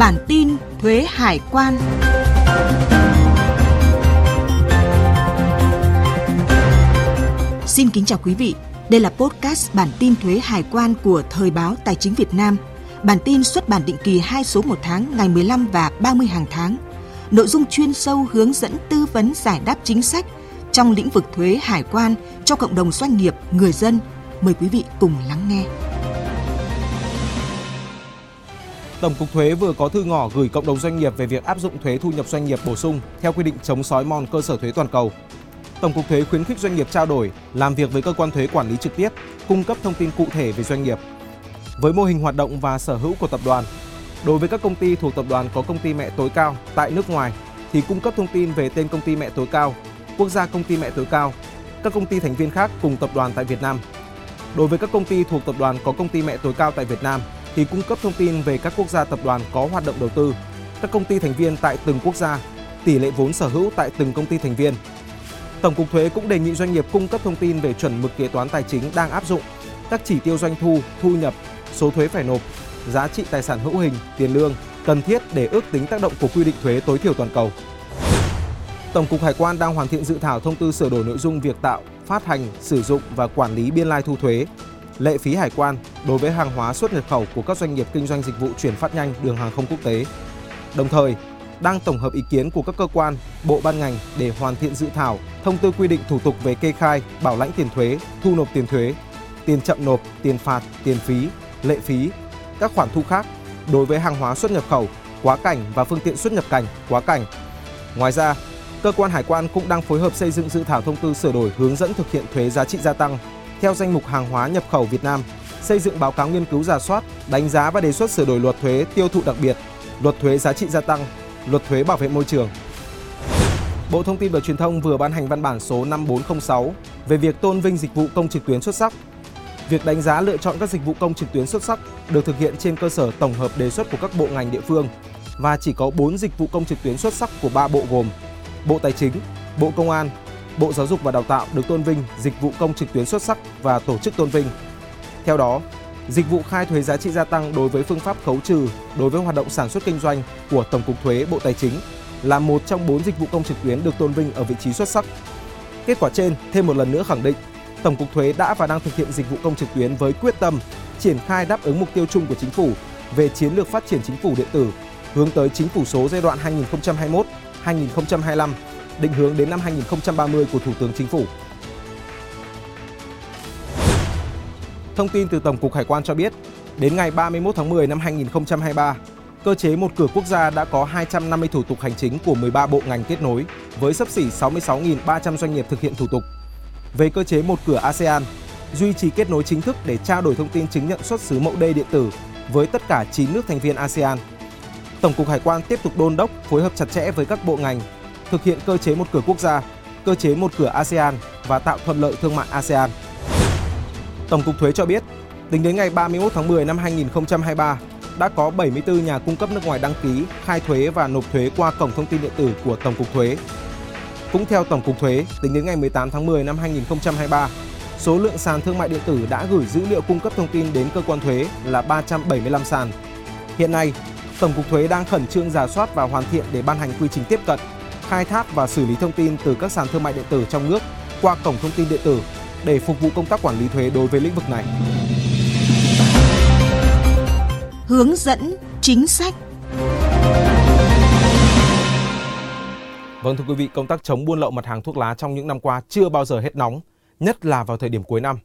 Bản tin thuế hải quan. Xin kính chào quý vị. Đây là podcast bản tin thuế hải quan của Thời báo Tài chính Việt Nam. Bản tin xuất bản định kỳ 2 số một tháng ngày 15 và 30 hàng tháng. Nội dung chuyên sâu hướng dẫn tư vấn giải đáp chính sách trong lĩnh vực thuế hải quan cho cộng đồng doanh nghiệp, người dân. Mời quý vị cùng lắng nghe. Tổng cục Thuế vừa có thư ngỏ gửi cộng đồng doanh nghiệp về việc áp dụng thuế thu nhập doanh nghiệp bổ sung theo quy định chống sói mòn cơ sở thuế toàn cầu. Tổng cục Thuế khuyến khích doanh nghiệp trao đổi, làm việc với cơ quan thuế quản lý trực tiếp, cung cấp thông tin cụ thể về doanh nghiệp. Với mô hình hoạt động và sở hữu của tập đoàn, đối với các công ty thuộc tập đoàn có công ty mẹ tối cao tại nước ngoài thì cung cấp thông tin về tên công ty mẹ tối cao, quốc gia công ty mẹ tối cao, các công ty thành viên khác cùng tập đoàn tại Việt Nam. Đối với các công ty thuộc tập đoàn có công ty mẹ tối cao tại Việt Nam thì cung cấp thông tin về các quốc gia tập đoàn có hoạt động đầu tư, các công ty thành viên tại từng quốc gia, tỷ lệ vốn sở hữu tại từng công ty thành viên. Tổng cục thuế cũng đề nghị doanh nghiệp cung cấp thông tin về chuẩn mực kế toán tài chính đang áp dụng, các chỉ tiêu doanh thu, thu nhập, số thuế phải nộp, giá trị tài sản hữu hình, tiền lương cần thiết để ước tính tác động của quy định thuế tối thiểu toàn cầu. Tổng cục Hải quan đang hoàn thiện dự thảo thông tư sửa đổi nội dung việc tạo, phát hành, sử dụng và quản lý biên lai thu thuế, lệ phí hải quan đối với hàng hóa xuất nhập khẩu của các doanh nghiệp kinh doanh dịch vụ chuyển phát nhanh đường hàng không quốc tế. Đồng thời, đang tổng hợp ý kiến của các cơ quan, bộ ban ngành để hoàn thiện dự thảo thông tư quy định thủ tục về kê khai, bảo lãnh tiền thuế, thu nộp tiền thuế, tiền chậm nộp, tiền phạt, tiền phí, lệ phí, các khoản thu khác đối với hàng hóa xuất nhập khẩu, quá cảnh và phương tiện xuất nhập cảnh, quá cảnh. Ngoài ra, cơ quan hải quan cũng đang phối hợp xây dựng dự thảo thông tư sửa đổi hướng dẫn thực hiện thuế giá trị gia tăng theo danh mục hàng hóa nhập khẩu Việt Nam, xây dựng báo cáo nghiên cứu giả soát, đánh giá và đề xuất sửa đổi luật thuế tiêu thụ đặc biệt, luật thuế giá trị gia tăng, luật thuế bảo vệ môi trường. Bộ Thông tin và Truyền thông vừa ban hành văn bản số 5406 về việc tôn vinh dịch vụ công trực tuyến xuất sắc. Việc đánh giá lựa chọn các dịch vụ công trực tuyến xuất sắc được thực hiện trên cơ sở tổng hợp đề xuất của các bộ ngành địa phương và chỉ có 4 dịch vụ công trực tuyến xuất sắc của 3 bộ gồm Bộ Tài chính, Bộ Công an, Bộ Giáo dục và Đào tạo được tôn vinh dịch vụ công trực tuyến xuất sắc và tổ chức tôn vinh. Theo đó, dịch vụ khai thuế giá trị gia tăng đối với phương pháp khấu trừ đối với hoạt động sản xuất kinh doanh của Tổng cục Thuế Bộ Tài chính là một trong bốn dịch vụ công trực tuyến được tôn vinh ở vị trí xuất sắc. Kết quả trên thêm một lần nữa khẳng định Tổng cục Thuế đã và đang thực hiện dịch vụ công trực tuyến với quyết tâm triển khai đáp ứng mục tiêu chung của chính phủ về chiến lược phát triển chính phủ điện tử hướng tới chính phủ số giai đoạn 2021-2025 định hướng đến năm 2030 của Thủ tướng Chính phủ. Thông tin từ Tổng cục Hải quan cho biết, đến ngày 31 tháng 10 năm 2023, cơ chế một cửa quốc gia đã có 250 thủ tục hành chính của 13 bộ ngành kết nối với sấp xỉ 66.300 doanh nghiệp thực hiện thủ tục. Về cơ chế một cửa ASEAN, duy trì kết nối chính thức để trao đổi thông tin chứng nhận xuất xứ mẫu đê điện tử với tất cả 9 nước thành viên ASEAN. Tổng cục Hải quan tiếp tục đôn đốc phối hợp chặt chẽ với các bộ ngành thực hiện cơ chế một cửa quốc gia, cơ chế một cửa ASEAN và tạo thuận lợi thương mại ASEAN. Tổng cục Thuế cho biết, tính đến ngày 31 tháng 10 năm 2023, đã có 74 nhà cung cấp nước ngoài đăng ký, khai thuế và nộp thuế qua cổng thông tin điện tử của Tổng cục Thuế. Cũng theo Tổng cục Thuế, tính đến ngày 18 tháng 10 năm 2023, số lượng sàn thương mại điện tử đã gửi dữ liệu cung cấp thông tin đến cơ quan thuế là 375 sàn. Hiện nay, Tổng cục Thuế đang khẩn trương giả soát và hoàn thiện để ban hành quy trình tiếp cận, khai thác và xử lý thông tin từ các sàn thương mại điện tử trong nước qua cổng thông tin điện tử để phục vụ công tác quản lý thuế đối với lĩnh vực này. Hướng dẫn chính sách Vâng thưa quý vị, công tác chống buôn lậu mặt hàng thuốc lá trong những năm qua chưa bao giờ hết nóng, nhất là vào thời điểm cuối năm.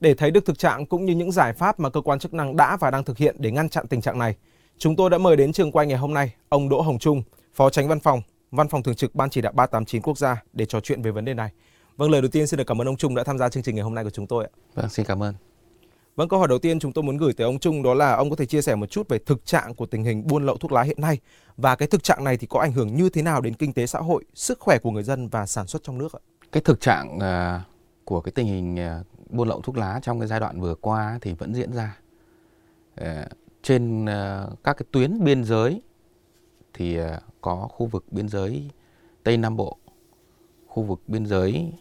Để thấy được thực trạng cũng như những giải pháp mà cơ quan chức năng đã và đang thực hiện để ngăn chặn tình trạng này, chúng tôi đã mời đến trường quay ngày hôm nay ông Đỗ Hồng Trung, Phó Tránh Văn phòng, Văn phòng Thường trực Ban Chỉ đạo 389 Quốc gia để trò chuyện về vấn đề này. Vâng, lời đầu tiên xin được cảm ơn ông Trung đã tham gia chương trình ngày hôm nay của chúng tôi ạ. Vâng, xin cảm ơn. Vâng, câu hỏi đầu tiên chúng tôi muốn gửi tới ông Trung đó là ông có thể chia sẻ một chút về thực trạng của tình hình buôn lậu thuốc lá hiện nay và cái thực trạng này thì có ảnh hưởng như thế nào đến kinh tế xã hội, sức khỏe của người dân và sản xuất trong nước ạ? Cái thực trạng uh, của cái tình hình uh, buôn lậu thuốc lá trong cái giai đoạn vừa qua thì vẫn diễn ra. Uh, trên các cái tuyến biên giới thì có khu vực biên giới Tây Nam Bộ, khu vực biên giới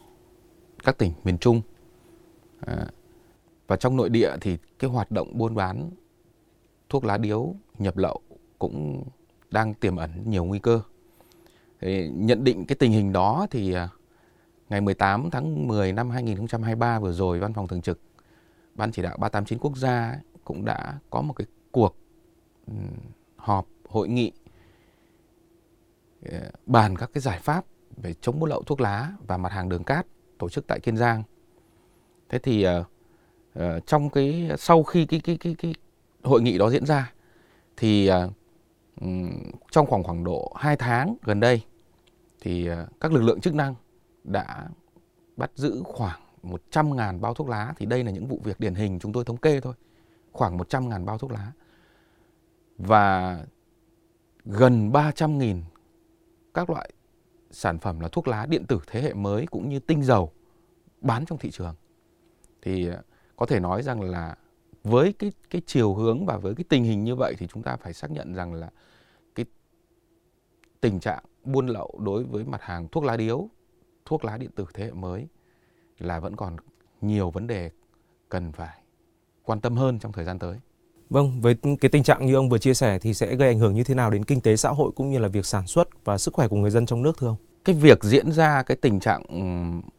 các tỉnh miền Trung. À, và trong nội địa thì cái hoạt động buôn bán thuốc lá điếu nhập lậu cũng đang tiềm ẩn nhiều nguy cơ. Thì nhận định cái tình hình đó thì à, ngày 18 tháng 10 năm 2023 vừa rồi Văn phòng Thường trực Ban chỉ đạo 389 quốc gia cũng đã có một cái cuộc họp hội nghị à, bàn các cái giải pháp về chống buôn lậu thuốc lá và mặt hàng đường cát tổ chức tại Kiên Giang. Thế thì uh, uh, trong cái sau khi cái cái cái cái hội nghị đó diễn ra thì uh, trong khoảng khoảng độ 2 tháng gần đây thì uh, các lực lượng chức năng đã bắt giữ khoảng 100.000 bao thuốc lá thì đây là những vụ việc điển hình chúng tôi thống kê thôi. Khoảng 100.000 bao thuốc lá. Và gần 300.000 các loại sản phẩm là thuốc lá điện tử thế hệ mới cũng như tinh dầu bán trong thị trường. Thì ờ, có thể nói rằng là với cái cái chiều hướng và với cái tình hình như vậy thì chúng ta phải xác nhận rằng là cái tình trạng buôn lậu đối với mặt hàng thuốc lá điếu, thuốc lá điện tử thế hệ mới là vẫn còn nhiều vấn đề cần phải quan tâm hơn trong thời gian tới. Vâng, với cái tình trạng như ông vừa chia sẻ thì sẽ gây ảnh hưởng như thế nào đến kinh tế xã hội cũng như là việc sản xuất và sức khỏe của người dân trong nước thưa ông? Cái việc diễn ra cái tình trạng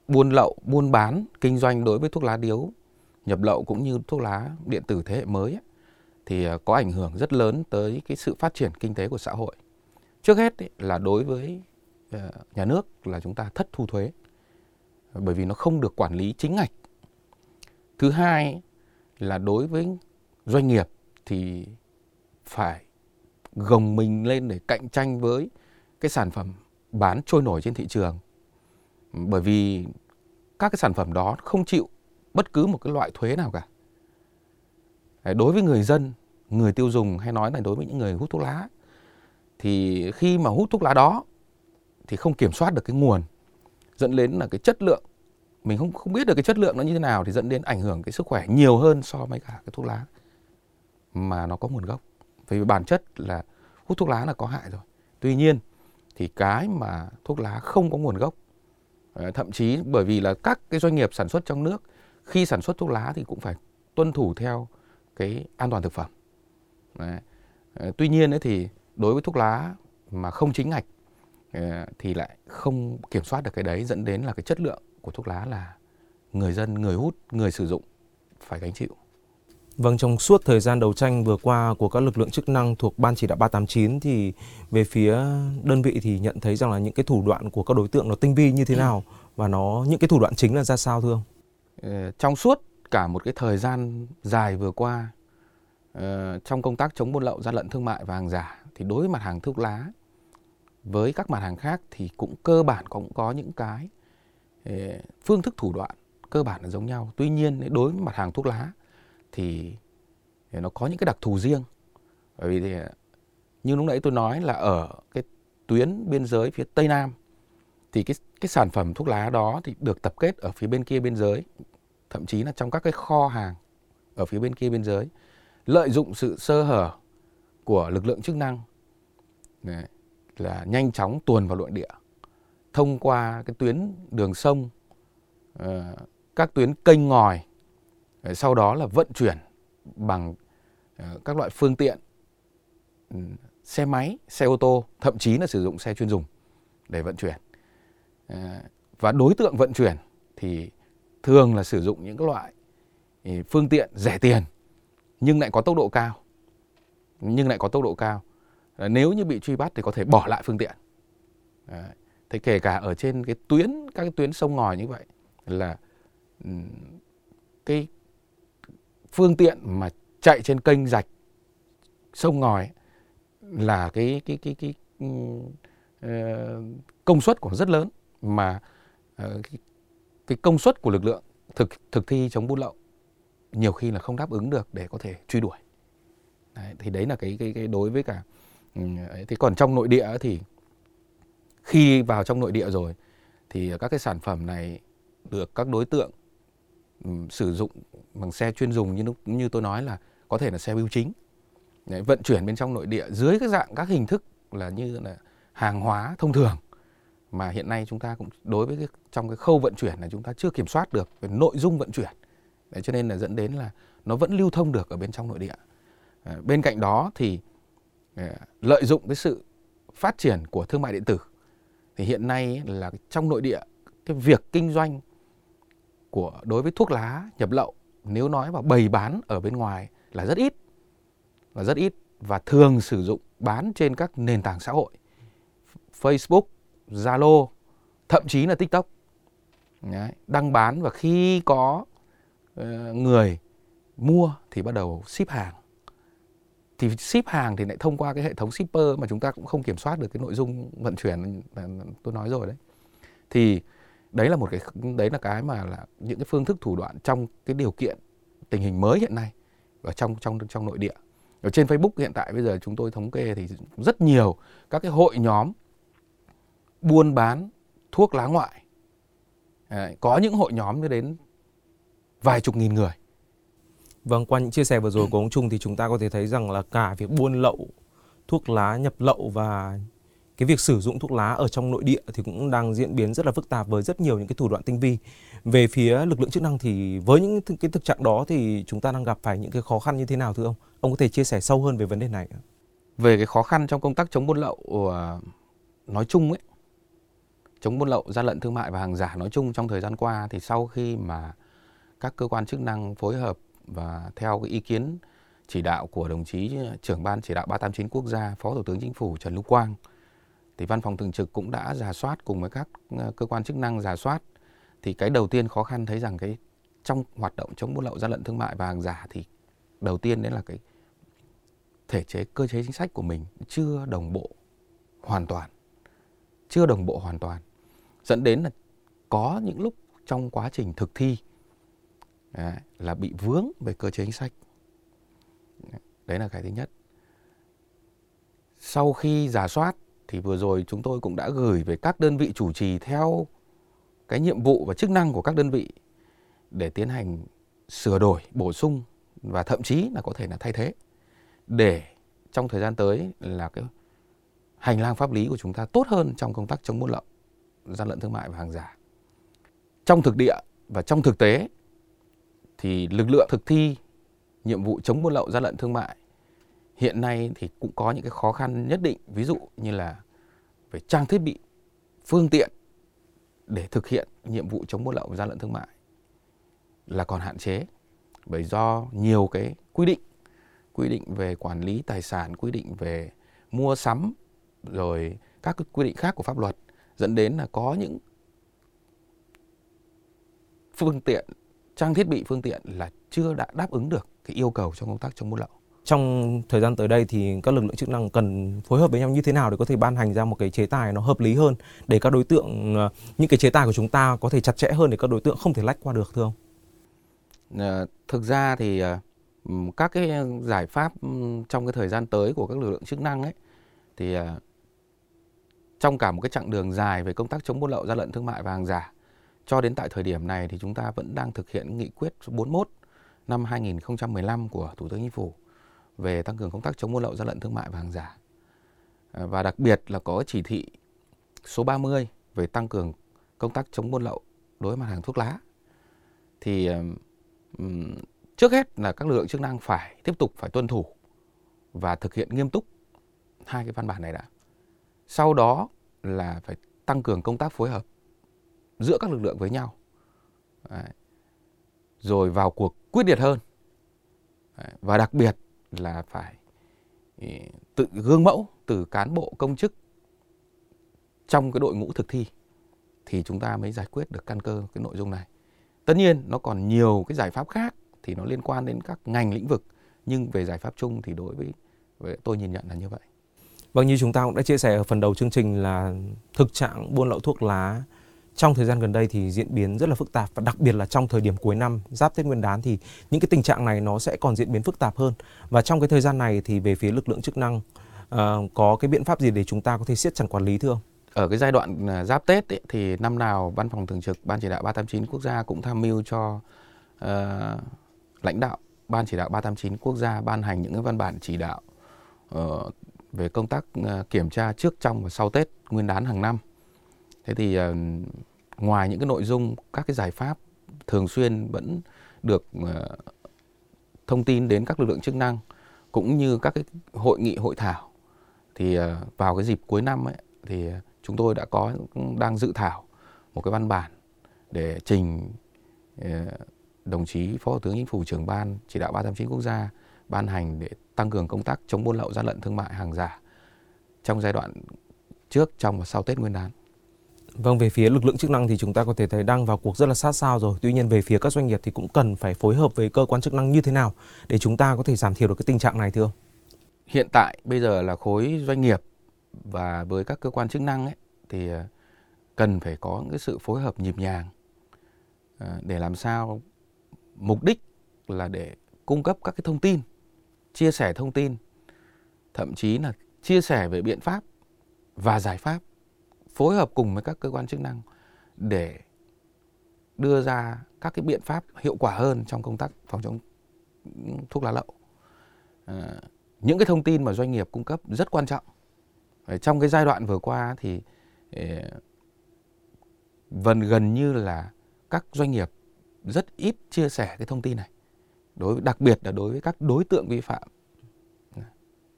buôn lậu, buôn bán, kinh doanh đối với thuốc lá điếu nhập lậu cũng như thuốc lá điện tử thế hệ mới ấy, thì à, có ảnh hưởng rất lớn tới cái sự phát triển kinh tế của xã hội. Trước hết ấy, là đối với à, nhà nước là chúng ta thất thu thuế bởi vì nó không được quản lý chính ngạch. Thứ hai là đối với doanh nghiệp thì phải gồng mình lên để cạnh tranh với cái sản phẩm bán trôi nổi trên thị trường. Bởi vì các cái sản phẩm đó không chịu bất cứ một cái loại thuế nào cả. Đối với người dân, người tiêu dùng hay nói là đối với những người hút thuốc lá thì khi mà hút thuốc lá đó thì không kiểm soát được cái nguồn dẫn đến là cái chất lượng mình không không biết được cái chất lượng nó như thế nào thì dẫn đến ảnh hưởng cái sức khỏe nhiều hơn so với cả cái thuốc lá mà nó có nguồn gốc vì bản chất là hút thuốc lá là có hại rồi tuy nhiên thì cái mà thuốc lá không có nguồn gốc ờ, thậm chí bởi vì là các cái doanh nghiệp sản xuất trong nước khi sản xuất thuốc lá thì cũng phải tuân thủ theo cái an toàn thực phẩm Đấy. Ờ, tuy nhiên ấy thì đối với thuốc lá mà không chính ngạch ờ, thì lại không kiểm soát được cái đấy dẫn đến là cái chất lượng của thuốc lá là người dân, người hút, người sử dụng phải gánh chịu. Vâng, trong suốt thời gian đấu tranh vừa qua của các lực lượng chức năng thuộc Ban chỉ đạo 389 thì về phía đơn vị thì nhận thấy rằng là những cái thủ đoạn của các đối tượng nó tinh vi như thế nào và nó những cái thủ đoạn chính là ra sao thưa ông? Ờ, trong suốt cả một cái thời gian dài vừa qua ờ, trong công tác chống buôn lậu gian lận thương mại và hàng giả thì đối với mặt hàng thuốc lá với các mặt hàng khác thì cũng cơ bản cũng có những cái ờ, phương thức thủ đoạn cơ bản là giống nhau tuy nhiên đối với mặt hàng thuốc lá thì nó có những cái đặc thù riêng. Bởi vì thì, như lúc nãy tôi nói là ở cái tuyến biên giới phía tây nam thì cái cái sản phẩm thuốc lá đó thì được tập kết ở phía bên kia biên giới thậm chí là trong các cái kho hàng ở phía bên kia biên giới lợi dụng sự sơ hở của lực lượng chức năng là nhanh chóng tuồn vào nội địa thông qua cái tuyến đường sông, ờ, các tuyến kênh ngòi, Ờ, sau đó là vận chuyển bằng ờ, các loại phương tiện ừ, xe máy, xe ô tô, thậm chí là sử dụng xe chuyên dùng để vận chuyển. Ờ, và đối tượng vận chuyển thì thường là sử dụng những loại ừ, phương tiện rẻ tiền nhưng lại có tốc độ cao. Nhưng lại có tốc độ cao. Nếu như bị truy bắt thì có thể bỏ lại phương tiện. Đấy thế kể cả ở trên cái tuyến các cái tuyến sông ngòi như vậy là ừ, cái phương tiện mà chạy trên kênh rạch sông ngòi là cái cái cái cái, cái uh, công suất của rất lớn mà uh, cái, cái công suất của lực lượng thực thực thi chống buôn lậu nhiều khi là không đáp ứng được để có thể truy đuổi. Đấy, thì đấy là cái cái cái đối với cả ừ, thì còn trong nội địa thì khi vào trong nội địa rồi thì các cái sản phẩm này được các đối tượng ừ, sử dụng bằng xe chuyên dùng như lúc như tôi nói là có thể là xe bưu chính. Đấy, vận chuyển bên trong nội địa dưới các dạng các hình thức là như là hàng hóa thông thường. Mà hiện nay chúng ta cũng đối với cái, trong cái khâu vận chuyển là chúng ta chưa kiểm soát được về nội dung vận chuyển. Đấy, cho nên là dẫn đến là nó vẫn lưu thông được ở bên trong nội địa. À, bên cạnh đó thì ờ, lợi dụng cái sự phát triển của thương mại điện tử thì hiện nay là trong nội địa cái việc kinh doanh của đối với thuốc lá nhập lậu nếu nói vào bày bán ở bên ngoài là rất ít và rất ít và thường sử dụng bán trên các nền tảng xã hội Facebook, Zalo, thậm chí là TikTok. Đấy, đăng bán và khi có uh, người mua thì bắt đầu ship hàng. Thì ship hàng thì lại thông qua cái hệ thống shipper mà chúng ta cũng không kiểm soát được cái nội dung vận chuyển tôi nói rồi đấy. Thì đấy là một cái đấy là cái mà là những cái phương thức thủ đoạn trong cái điều kiện tình hình mới hiện nay và trong trong trong nội địa. Ở trên Facebook hiện tại bây giờ chúng tôi thống kê thì rất nhiều các cái hội nhóm buôn bán thuốc lá ngoại. Đấy, có những hội nhóm như đến vài chục nghìn người. Vâng, qua những chia sẻ vừa rồi của ông Trung thì chúng ta có thể thấy rằng là cả việc buôn lậu thuốc lá nhập lậu và cái việc sử dụng thuốc lá ở trong nội địa thì cũng đang diễn biến rất là phức tạp với rất nhiều những cái thủ đoạn tinh vi. Về phía lực lượng chức năng thì với những cái thực trạng đó thì chúng ta đang gặp phải những cái khó khăn như thế nào thưa ông? Ông có thể chia sẻ sâu hơn về vấn đề này. Về cái khó khăn trong công tác chống buôn lậu ờ, nói chung ấy, chống buôn lậu, gian lận thương mại và hàng giả nói chung trong thời gian qua thì sau khi mà các cơ quan chức năng phối hợp và theo cái ý kiến chỉ đạo của đồng chí trưởng ban chỉ đạo 389 quốc gia, Phó Thủ tướng Chính phủ Trần Lưu Quang thì văn phòng thường trực cũng đã giả soát cùng với các ờ, cơ quan chức năng giả soát. Thì cái đầu tiên khó khăn thấy rằng cái trong hoạt động chống buôn lậu gian lận thương mại và hàng giả thì đầu tiên đấy là cái thể chế cơ chế chính sách của mình chưa đồng bộ hoàn toàn chưa đồng bộ hoàn toàn dẫn đến là có những lúc trong quá trình thực thi đấy, là bị vướng về cơ chế chính sách. Đấy là cái thứ nhất. Sau khi giả soát thì vừa rồi chúng tôi cũng đã gửi về các đơn vị chủ trì theo cái nhiệm vụ và chức năng của các đơn vị để tiến hành sửa đổi, bổ sung và thậm chí là có thể là thay thế để trong thời gian tới là cái hành lang pháp lý của chúng ta tốt hơn trong công tác chống buôn lậu, gian lận thương mại và hàng giả. Trong thực địa và trong thực tế thì lực lượng thực thi nhiệm vụ chống buôn lậu gian lận thương mại hiện nay thì cũng có những cái khó khăn nhất định, ví dụ như là về trang thiết bị, phương tiện để thực hiện nhiệm vụ chống buôn lậu và gian lận thương mại là còn hạn chế. Bởi do nhiều cái quy định quy định về quản lý tài sản, quy định về mua sắm, rồi các cái quy định khác của pháp luật, dẫn đến là có những phương tiện, trang thiết bị phương tiện là chưa đã đáp ứng được cái yêu cầu trong công tác chống buôn lậu trong thời gian tới đây thì các lực lượng chức năng cần phối hợp với nhau như thế nào để có thể ban hành ra một cái chế tài nó hợp lý hơn, để các đối tượng ờ, những cái chế tài của chúng ta có thể chặt chẽ hơn để các đối tượng không thể lách qua được, thưa ông? Ờ, thực ra thì ờ, các cái giải pháp trong cái thời gian tới của các lực lượng chức năng ấy, thì trong cả một cái chặng đường dài về công tác chống buôn lậu, gian lận thương mại và hàng giả, cho đến tại thời điểm này thì chúng ta vẫn đang thực hiện nghị quyết 41 năm 2015 của Thủ tướng Chính phủ về tăng cường công tác chống buôn lậu gian lận thương mại và hàng giả. À, và đặc biệt là có chỉ thị số 30 về tăng cường công tác chống buôn lậu đối với mặt hàng thuốc lá. Thì trước hết là các lực lượng chức năng phải tiếp tục phải tuân thủ và thực hiện nghiêm túc hai cái văn bản này đã. Sau đó là phải tăng cường công tác phối hợp giữa các lực lượng với nhau. Đấy. Rồi vào cuộc quyết liệt hơn. Đấy. Và đặc biệt là phải ừ, tự gương mẫu từ cán bộ công chức trong cái đội ngũ thực thi thì chúng ta mới giải quyết được căn cơ cái nội dung này. Tất nhiên nó còn nhiều cái giải pháp khác thì nó liên quan đến các ngành lĩnh vực nhưng về giải pháp chung thì đối với, với tôi nhìn nhận là như vậy. Vâng như chúng ta cũng đã chia sẻ ở phần đầu chương trình là thực trạng buôn lậu thuốc lá trong thời gian gần đây thì diễn biến rất là phức tạp và đặc biệt là trong thời điểm cuối năm giáp Tết Nguyên đán thì những cái tình trạng này nó sẽ còn diễn biến phức tạp hơn và trong cái thời gian này thì về phía lực lượng chức năng uh, có cái biện pháp gì để chúng ta có thể siết chặt quản lý thưa ông? Ở cái giai đoạn à, giáp Tết ấy, thì năm nào Văn phòng Thường trực Ban Chỉ đạo 389 quốc gia cũng tham mưu cho uh, lãnh đạo Ban Chỉ đạo 389 quốc gia ban hành những cái văn bản chỉ đạo uh, về công tác uh, kiểm tra trước, trong và sau Tết Nguyên đán hàng năm thế thì uh, ngoài những cái nội dung các cái giải pháp thường xuyên vẫn được uh, thông tin đến các lực lượng chức năng cũng như các cái hội nghị hội thảo thì ờ, vào cái dịp cuối năm ấy thì chúng tôi đã có ừ, đang dự thảo một cái văn bản để trình đồng chí Phó Thủ tướng Chính phủ trưởng ban chỉ đạo 389 quốc gia ban hành để tăng cường công tác chống buôn lậu gian lận thương mại hàng giả trong giai đoạn trước, trong và sau Tết Nguyên đán. Vâng, về phía lực lượng chức năng thì chúng ta có thể thấy đang vào cuộc rất là sát sao rồi. Tuy nhiên về phía các doanh nghiệp thì cũng cần phải phối hợp với cơ quan chức năng như thế nào để chúng ta có thể giảm thiểu được cái tình trạng này thưa ông? Hiện tại bây giờ là khối doanh nghiệp và với các cơ quan chức năng ấy thì ờ, cần phải có cái sự phối hợp nhịp nhàng ờ, để làm sao mục đích là để cung cấp các cái thông tin, chia sẻ thông tin, thậm chí là chia sẻ về biện pháp và giải pháp phối hợp cùng với các cơ quan chức năng để đưa ra các cái biện pháp hiệu quả hơn trong công tác phòng chống thuốc lá lậu. À, những cái thông tin mà doanh nghiệp cung cấp rất quan trọng. Trong cái giai đoạn vừa qua thì ờ, gần gần như là các doanh nghiệp rất ít chia sẻ cái thông tin này đối đặc biệt là đối với các đối tượng vi phạm ờ,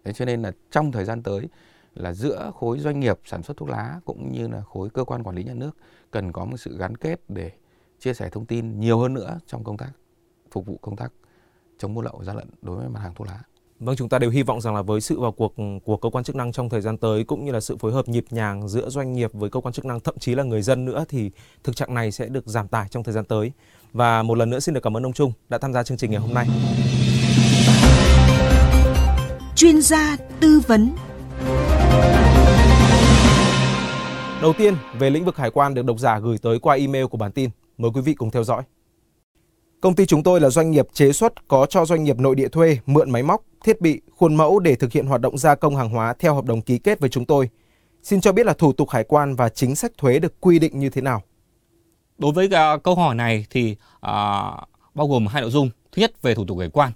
thế cho nên là trong thời gian tới là giữa khối doanh nghiệp sản xuất thuốc lá cũng như là khối cơ quan quản lý nhà nước cần có một sự gắn kết để chia sẻ thông tin nhiều hơn nữa trong công tác phục vụ công tác chống buôn lậu gian lận đối với mặt hàng thuốc lá. Vâng, chúng ta đều hy vọng rằng là với sự vào cuộc của cơ quan chức năng trong thời gian tới cũng như là sự phối hợp nhịp nhàng giữa doanh nghiệp với cơ quan chức năng thậm chí là người dân nữa thì thực trạng này sẽ được giảm tải trong thời gian tới. Và một lần nữa xin được cảm ơn ông Trung đã tham gia chương trình ngày hôm nay. Chuyên gia tư vấn Đầu tiên, về lĩnh vực hải quan được độc giả gửi tới qua email của bản tin. Mời quý vị cùng theo dõi. Công ty chúng tôi là doanh nghiệp chế xuất có cho doanh nghiệp nội địa thuê mượn máy móc, thiết bị, khuôn mẫu để thực hiện hoạt động gia công hàng hóa theo hợp đồng ký kết với chúng tôi. Xin cho biết là thủ tục hải quan và chính sách thuế được quy định như thế nào? Đối với uh, câu hỏi này thì uh, bao gồm hai nội dung. Thứ nhất về thủ tục hải quan.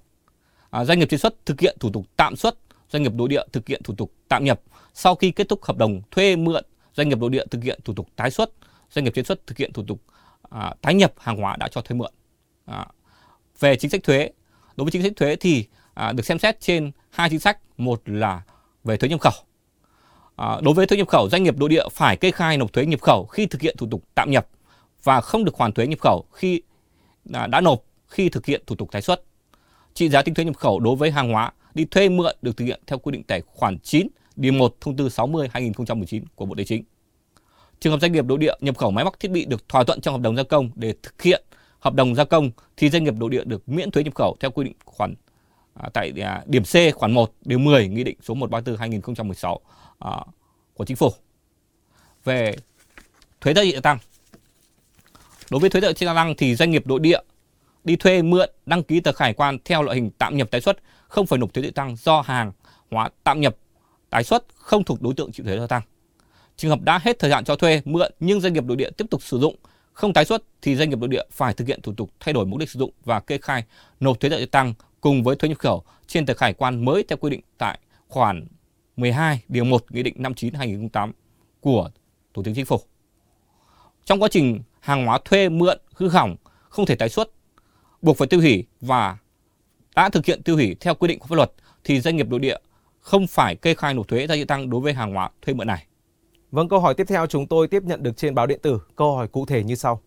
Uh, doanh nghiệp chế xuất thực hiện thủ tục tạm xuất, doanh nghiệp nội địa thực hiện thủ tục tạm nhập. Sau khi kết thúc hợp đồng thuê mượn, doanh nghiệp nội địa thực hiện thủ tục tái xuất, doanh nghiệp chế xuất thực hiện thủ tục à, tái nhập hàng hóa đã cho thuê mượn. À, về chính sách thuế, đối với chính sách thuế thì à, được xem xét trên hai chính sách, một là về thuế nhập khẩu. À, đối với thuế nhập khẩu, doanh nghiệp nội địa phải kê khai nộp thuế nhập khẩu khi thực hiện thủ tục tạm nhập và không được hoàn thuế nhập khẩu khi à, đã nộp khi thực hiện thủ tục tái xuất. Trị giá tính thuế nhập khẩu đối với hàng hóa đi thuê mượn được thực hiện theo quy định tài khoản 9 điều 1 thông tư 60 2019 của Bộ Tài chính. Trường hợp doanh nghiệp nội địa nhập khẩu máy móc thiết bị được thỏa thuận trong hợp đồng gia công để thực hiện hợp đồng gia công thì doanh nghiệp nội địa được miễn thuế nhập khẩu theo quy định khoản à, tại à, điểm C khoản 1 điều 10 nghị định số 134 2016 à, của chính phủ về thuế giá trị gia tăng. Đối với thuế giá trị gia tăng thì doanh nghiệp nội địa đi thuê mượn đăng ký tờ khải quan theo loại hình tạm nhập tái xuất không phải nộp thuế tự tăng do hàng hóa tạm nhập tái xuất không thuộc đối tượng chịu thuế gia tăng. Trường hợp đã hết thời hạn cho thuê mượn nhưng doanh nghiệp nội địa tiếp tục sử dụng không tái xuất thì doanh nghiệp nội địa phải thực hiện thủ tục thay đổi mục đích sử dụng và kê khai nộp thuế tự tăng cùng với thuế nhập khẩu trên tờ khải quan mới theo quy định tại khoản 12 điều 1 Nghị định 59 2008 của Thủ tướng Chính phủ. Trong quá trình hàng hóa thuê mượn hư hỏng không thể tái xuất, buộc phải tiêu hủy và đã thực hiện tiêu hủy theo quy định của pháp luật thì doanh nghiệp nội địa không phải kê khai nộp thuế giá trị tăng đối với hàng hóa thuê mượn này. Vâng, câu hỏi tiếp theo chúng tôi tiếp nhận được trên báo điện tử. Câu hỏi cụ thể như sau.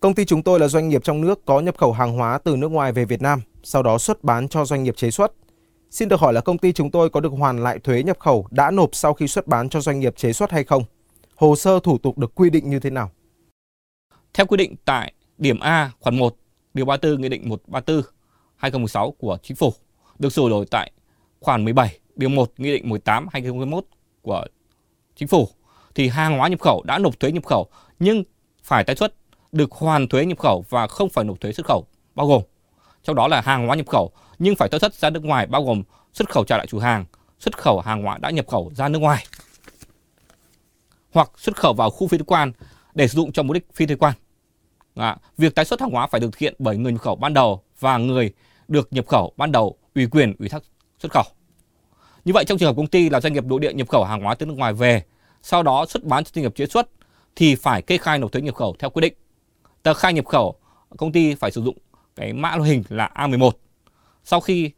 Công ty chúng tôi là doanh nghiệp trong nước có nhập khẩu hàng hóa từ nước ngoài về Việt Nam, sau đó xuất bán cho doanh nghiệp chế xuất. Xin được hỏi là công ty chúng tôi có được hoàn lại thuế nhập khẩu đã nộp sau khi xuất bán cho doanh nghiệp chế xuất hay không? Hồ sơ thủ tục được quy định như thế nào? Theo quy định tại điểm A khoản 1 điều 34 Nghị định 134 2016 của Chính phủ được sửa đổi tại khoản 17 điều 1 Nghị định 18 2021 của Chính phủ thì hàng hóa nhập khẩu đã nộp thuế nhập khẩu nhưng phải tái xuất được hoàn thuế nhập khẩu và không phải nộp thuế xuất khẩu bao gồm trong đó là hàng hóa nhập khẩu nhưng phải tái xuất ra nước ngoài bao gồm xuất khẩu trả lại chủ hàng, xuất khẩu hàng hóa đã nhập khẩu ra nước ngoài hoặc xuất khẩu vào khu phi thuế quan để sử dụng cho mục đích phi thuế quan. À, việc tái xuất hàng hóa phải được thực hiện bởi người nhập khẩu ban đầu và người được nhập khẩu ban đầu ủy quyền ủy thác xuất khẩu. Như vậy trong trường hợp công ty là doanh nghiệp nội địa nhập khẩu hàng hóa từ nước ngoài về sau đó xuất bán cho doanh nghiệp chế xuất thì phải kê khai nộp thuế nhập khẩu theo quy định. Tờ khai nhập khẩu công ty phải sử dụng cái mã loại hình là A11. Sau khi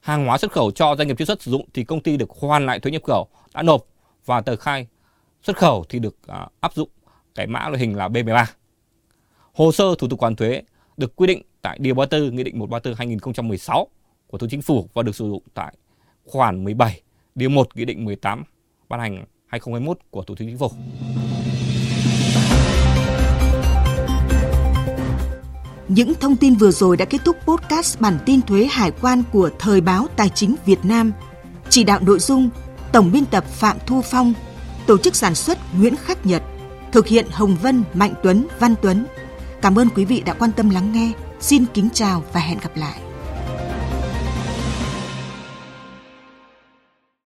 hàng hóa xuất khẩu cho doanh nghiệp chế xuất sử dụng thì công ty được hoàn lại thuế nhập khẩu đã nộp và tờ khai xuất khẩu thì được à, áp dụng cái mã loại hình là B13. Hồ sơ thủ tục hoàn thuế được quy định tại Điều 34 Nghị định 134 2016 của Thủ Chính phủ và được sử dụng tại khoản 17 Điều 1 Nghị định 18 ban hành 2021 của Thủ tướng Chính phủ. Những thông tin vừa rồi đã kết thúc podcast bản tin thuế hải quan của Thời báo Tài chính Việt Nam. Chỉ đạo nội dung Tổng biên tập Phạm Thu Phong, tổ chức sản xuất Nguyễn Khắc Nhật, thực hiện Hồng Vân, Mạnh Tuấn, Văn Tuấn. Cảm ơn quý vị đã quan tâm lắng nghe. Xin kính chào và hẹn gặp lại.